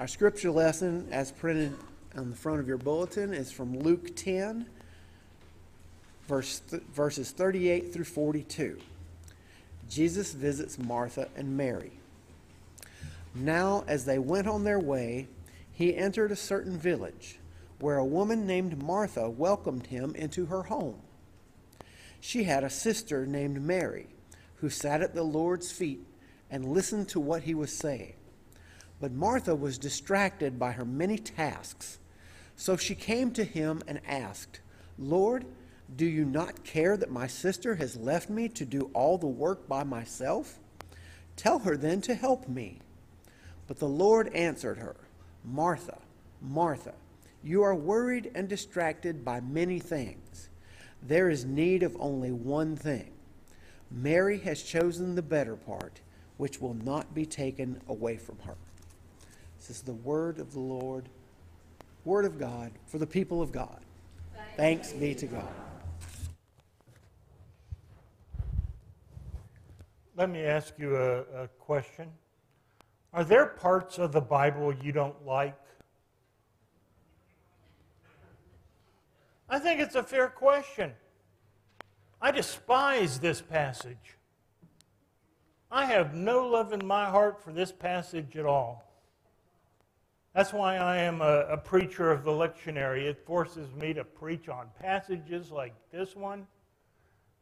Our scripture lesson, as printed on the front of your bulletin, is from Luke 10, verse th- verses 38 through 42. Jesus visits Martha and Mary. Now, as they went on their way, he entered a certain village where a woman named Martha welcomed him into her home. She had a sister named Mary who sat at the Lord's feet and listened to what he was saying. But Martha was distracted by her many tasks. So she came to him and asked, Lord, do you not care that my sister has left me to do all the work by myself? Tell her then to help me. But the Lord answered her, Martha, Martha, you are worried and distracted by many things. There is need of only one thing. Mary has chosen the better part, which will not be taken away from her. This is the word of the Lord, word of God for the people of God. Thanks be to God. Let me ask you a, a question. Are there parts of the Bible you don't like? I think it's a fair question. I despise this passage. I have no love in my heart for this passage at all. That's why I am a, a, preacher of the lectionary. It forces me to preach on passages like this one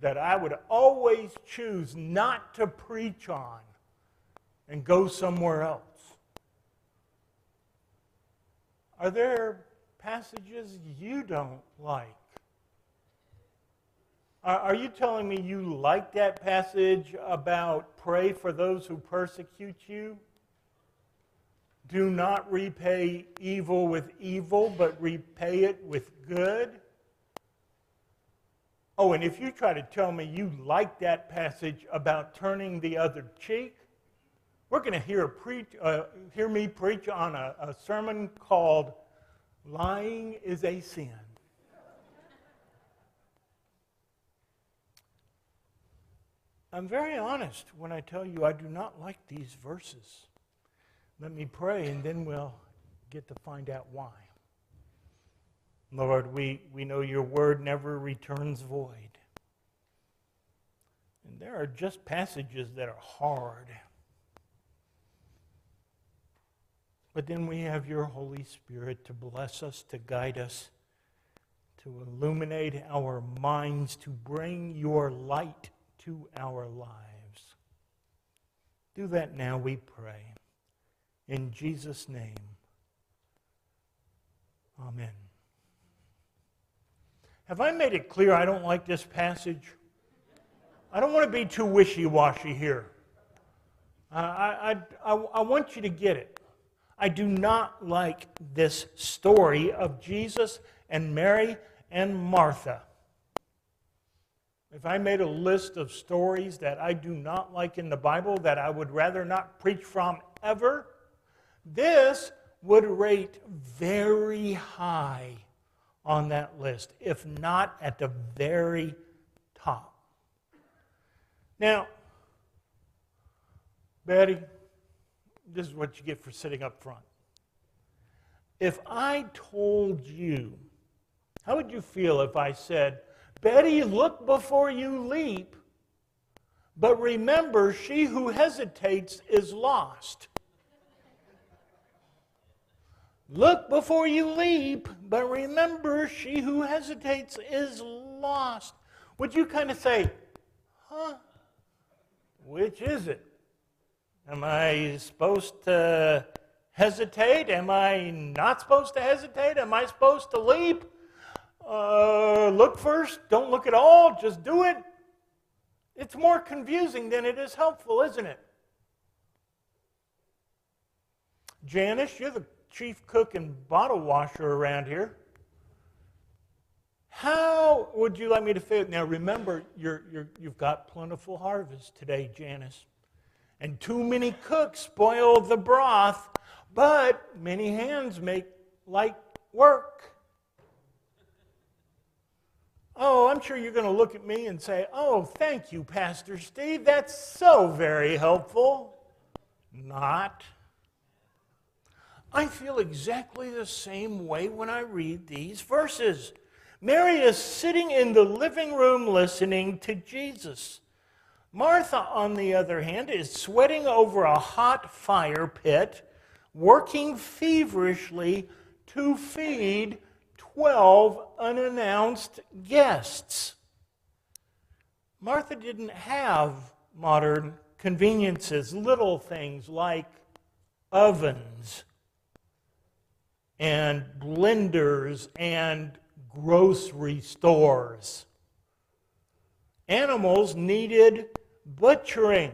that I would always choose not to preach on and go somewhere else. Are there passages you don't like? Are you telling me you like that passage about pray for those who persecute you? Do not repay evil with evil, but repay it with good? Oh, and if you try to tell me you like that passage about turning the other cheek, we're going to hear, preach, uh, hear me preach on a, a sermon called Lying is a Sin. I'm very honest when I tell you I do not like these verses. Let me pray and then we'll get to find out why. Lord, we, we know your word never returns void. And there are just passages that are hard. But then we have your Holy Spirit to bless us, to guide us, to illuminate our minds, to bring your light to our lives. Do that now, we pray. In Jesus' name, Amen. Have I made it clear I don't like this passage? I don't want to be too wishy washy here. I, I, I, I want you to get it. I do not like this story of Jesus and Mary and Martha. If I made a list of stories that I do not like in the Bible, that I would rather not preach from ever, this would rate very high on that list, if not at the very top. Now, Betty, this is what you get for sitting up front. If I told you, how would you feel if I said, Betty, look before you leap, but remember, she who hesitates is lost? Look before you leap, but remember, she who hesitates is lost. Would you kind of say, huh? Which is it? Am I supposed to hesitate? Am I not supposed to hesitate? Am I supposed to leap? Uh, look first, don't look at all, just do it. It's more confusing than it is helpful, isn't it? Janice, you're the chief cook and bottle washer around here. How would you like me to fit? Now, remember, you're, you're, you've got plentiful harvest today, Janice. And too many cooks spoil the broth, but many hands make light work. Oh, I'm sure you're going to look at me and say, Oh, thank you, Pastor Steve. That's so very helpful. Not. I feel exactly the same way when I read these verses. Mary is sitting in the living room listening to Jesus. Martha, on the other hand, is sweating over a hot fire pit, working feverishly to feed 12 unannounced guests. Martha didn't have modern conveniences, little things like ovens and blenders and grocery stores. Animals needed butchering.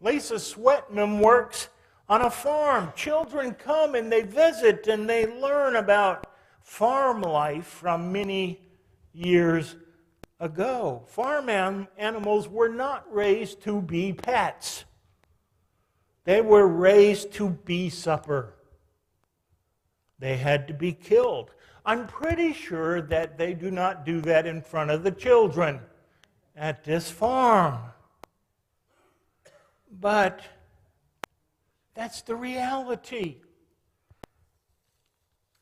Lisa Swetnam works on a farm. Children come and they visit and they learn about farm life from many years ago. Farm animals were not raised to be pets, they were raised to be supper. They had to be killed. I'm pretty sure that they do not do that in front of the children at this farm. But that's the reality.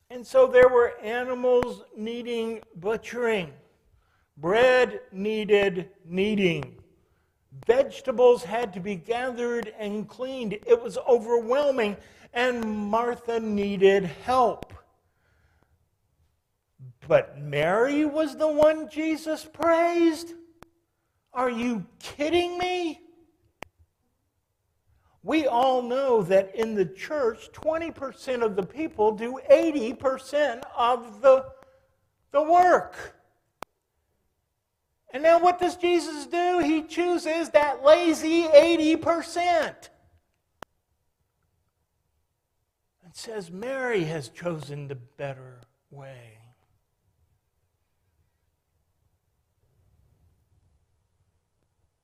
And so there were animals needing butchering, bread needed kneading, vegetables had to be gathered and cleaned. It was overwhelming, and Martha needed help. But Mary was the one Jesus praised? Are you kidding me? We all know that in the church, 20% of the people do 80% of the, the work. And now what does Jesus do? He chooses that lazy 80%. And says, Mary has chosen the better way.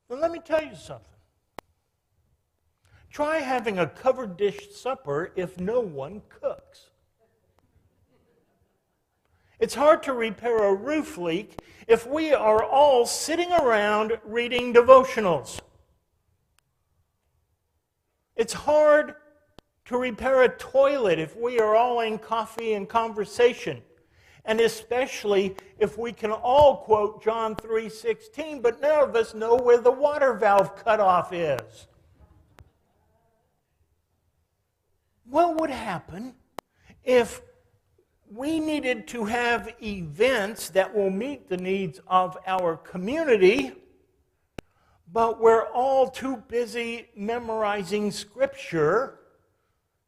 Well, let me tell you something. Try having a covered dish supper if no one cooks. It's hard to repair a roof leak if we are all sitting around reading devotionals. It's hard to repair a toilet if we are all in coffee and conversation and especially if we can all quote John 3:16 but none of us know where the water valve cutoff is. What would happen if we needed to have events that will meet the needs of our community, but we're all too busy memorizing Scripture,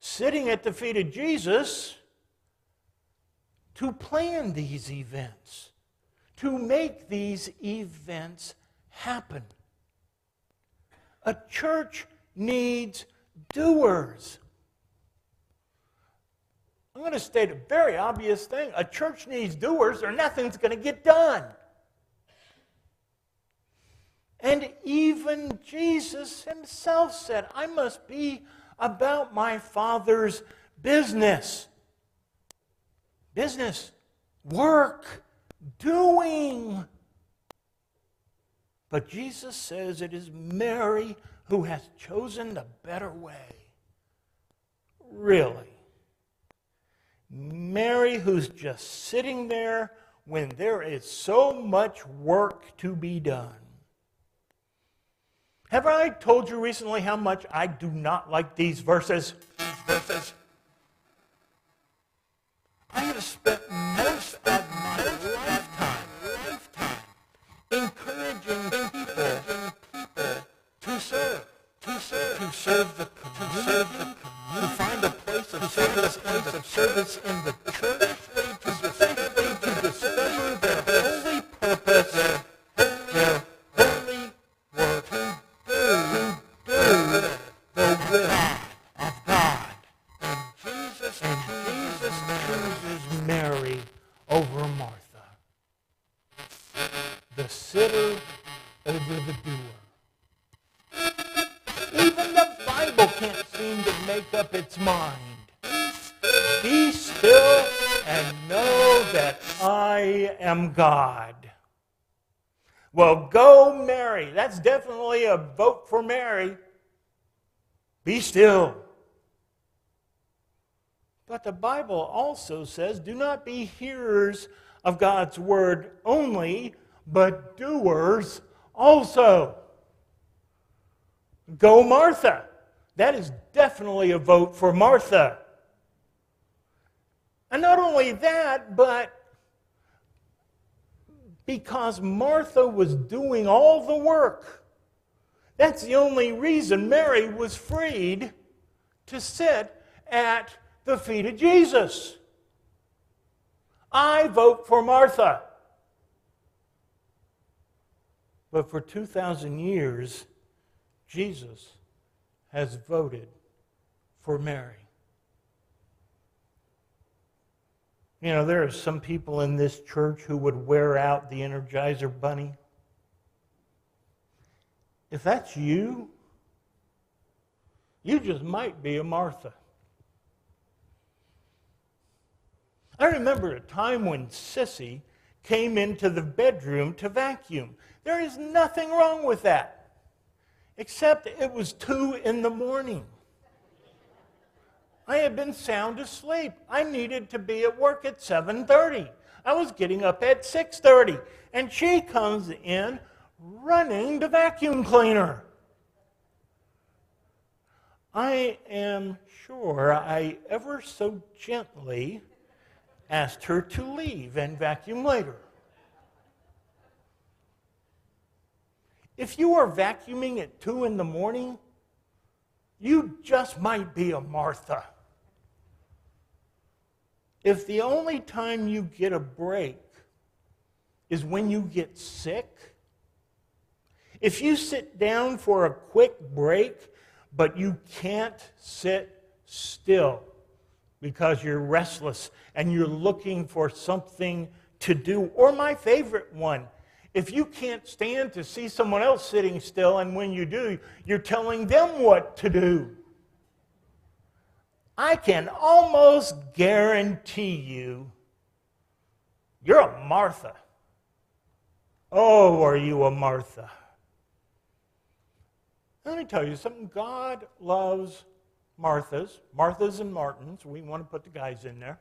sitting at the feet of Jesus, to plan these events, to make these events happen. A church needs doers. I'm going to state a very obvious thing. A church needs doers, or nothing's going to get done. And even Jesus himself said, I must be about my Father's business. Business, work, doing. But Jesus says it is Mary who has chosen the better way. Really? Mary, who's just sitting there when there is so much work to be done. Have I told you recently how much I do not like these verses? These verses. I have spent most of my lifetime, lifetime encouraging people, to serve, to serve, to serve the, the, to find a place of service in the church, that I am God. Well, go Mary. That's definitely a vote for Mary. Be still But the Bible also says, do not be hearers of God's word only, but doers also. Go, Martha. That is definitely a vote for Martha. And not only that, but because Martha was doing all the work. That's the only reason Mary was freed to sit at the feet of Jesus. I vote for Martha. But for 2,000 years, Jesus has voted for Mary. You know, there are some people in this church who would wear out the Energizer Bunny. If that's you, you just might be a Martha. I remember a time when Sissy came into the bedroom to vacuum. There is nothing wrong with that, except it was two in the morning. I had been sound asleep. I needed to be at work at 7:30. I was getting up at 6:30, and she comes in running the vacuum cleaner. I am sure I ever so gently asked her to leave and vacuum later. If you are vacuuming at 2 in the morning, you just might be a Martha. If the only time you get a break is when you get sick, if you sit down for a quick break, but you can't sit still because you're restless and you're looking for something to do, or my favorite one, if you can't stand to see someone else sitting still, and when you do, you're telling them what to do. I can almost guarantee you you're a Martha. Oh, are you a Martha? Let me tell you something. God loves Marthas, Marthas and Martins. We want to put the guys in there.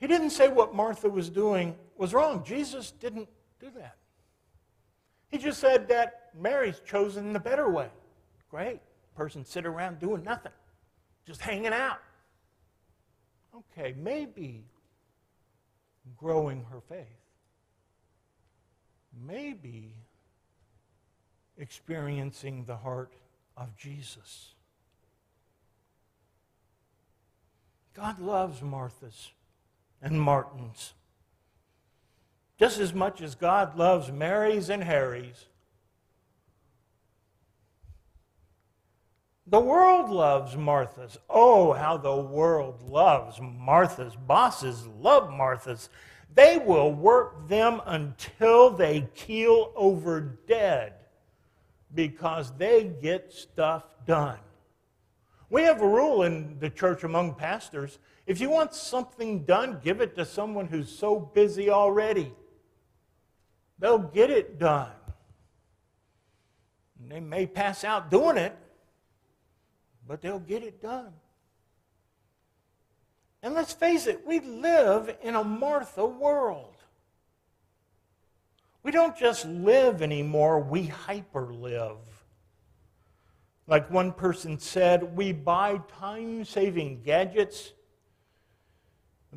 He didn't say what Martha was doing was wrong. Jesus didn't do that. He just said that Mary's chosen the better way. Great. Person sit around doing nothing, just hanging out. Okay, maybe growing her faith. Maybe experiencing the heart of Jesus. God loves Marthas and Martins just as much as God loves Marys and Harrys. The world loves Marthas. Oh, how the world loves Marthas. Bosses love Marthas. They will work them until they keel over dead because they get stuff done. We have a rule in the church among pastors if you want something done, give it to someone who's so busy already. They'll get it done. And they may pass out doing it, but they'll get it done. And let's face it, we live in a Martha world. We don't just live anymore, we hyper live. Like one person said, we buy time saving gadgets,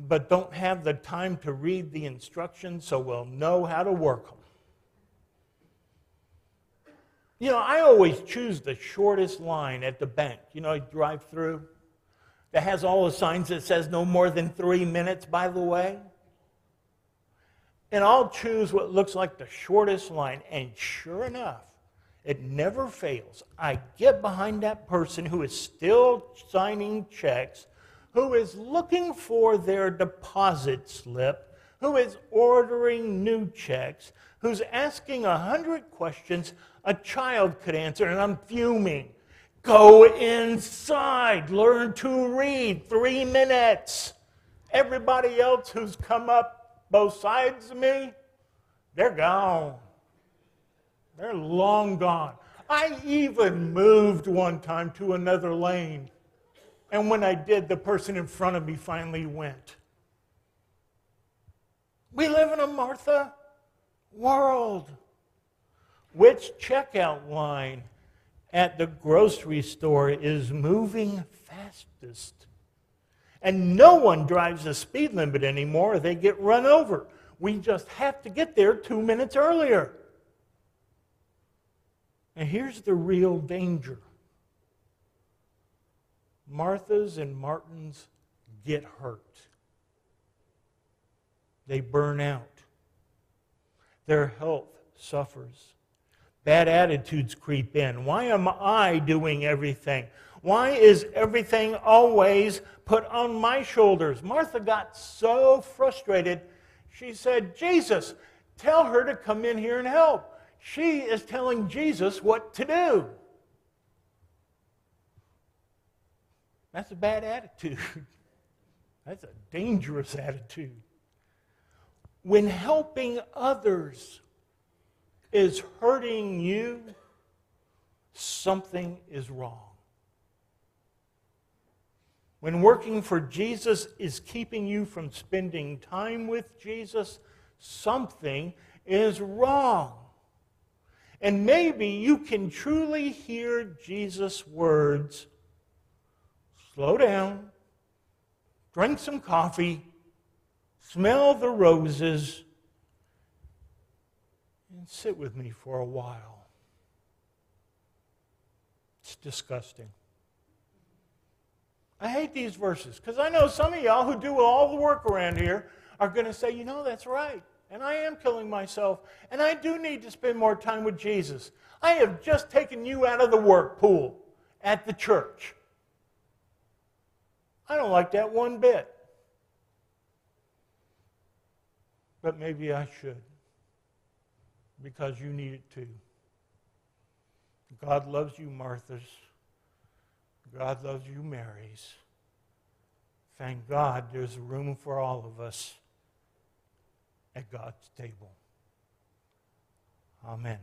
but don't have the time to read the instructions so we'll know how to work them. You know, I always choose the shortest line at the bank. You know, I drive through that has all the signs that says no more than three minutes, by the way. And I'll choose what looks like the shortest line. And sure enough, it never fails. I get behind that person who is still signing checks, who is looking for their deposit slip, who is ordering new checks, who's asking a hundred questions a child could answer, and I'm fuming. Go inside, learn to read, three minutes. Everybody else who's come up both sides of me, they're gone. They're long gone. I even moved one time to another lane. And when I did, the person in front of me finally went. We live in a Martha world. Which checkout line at the grocery store is moving fastest? And no one drives the speed limit anymore, they get run over. We just have to get there two minutes earlier. And here's the real danger Martha's and Martin's get hurt, they burn out, their health suffers. Bad attitudes creep in. Why am I doing everything? Why is everything always put on my shoulders? Martha got so frustrated, she said, Jesus, tell her to come in here and help. She is telling Jesus what to do. That's a bad attitude. That's a dangerous attitude. When helping others is hurting you, something is wrong. When working for Jesus is keeping you from spending time with Jesus, something is wrong. And maybe you can truly hear Jesus' words slow down, drink some coffee, smell the roses, and sit with me for a while. It's disgusting. I hate these verses because I know some of y'all who do all the work around here are going to say, you know, that's right. And I am killing myself. And I do need to spend more time with Jesus. I have just taken you out of the work pool at the church. I don't like that one bit. But maybe I should because you need it too. God loves you, Martha's. God loves you, Mary's. Thank God there's room for all of us at God's table. Amen.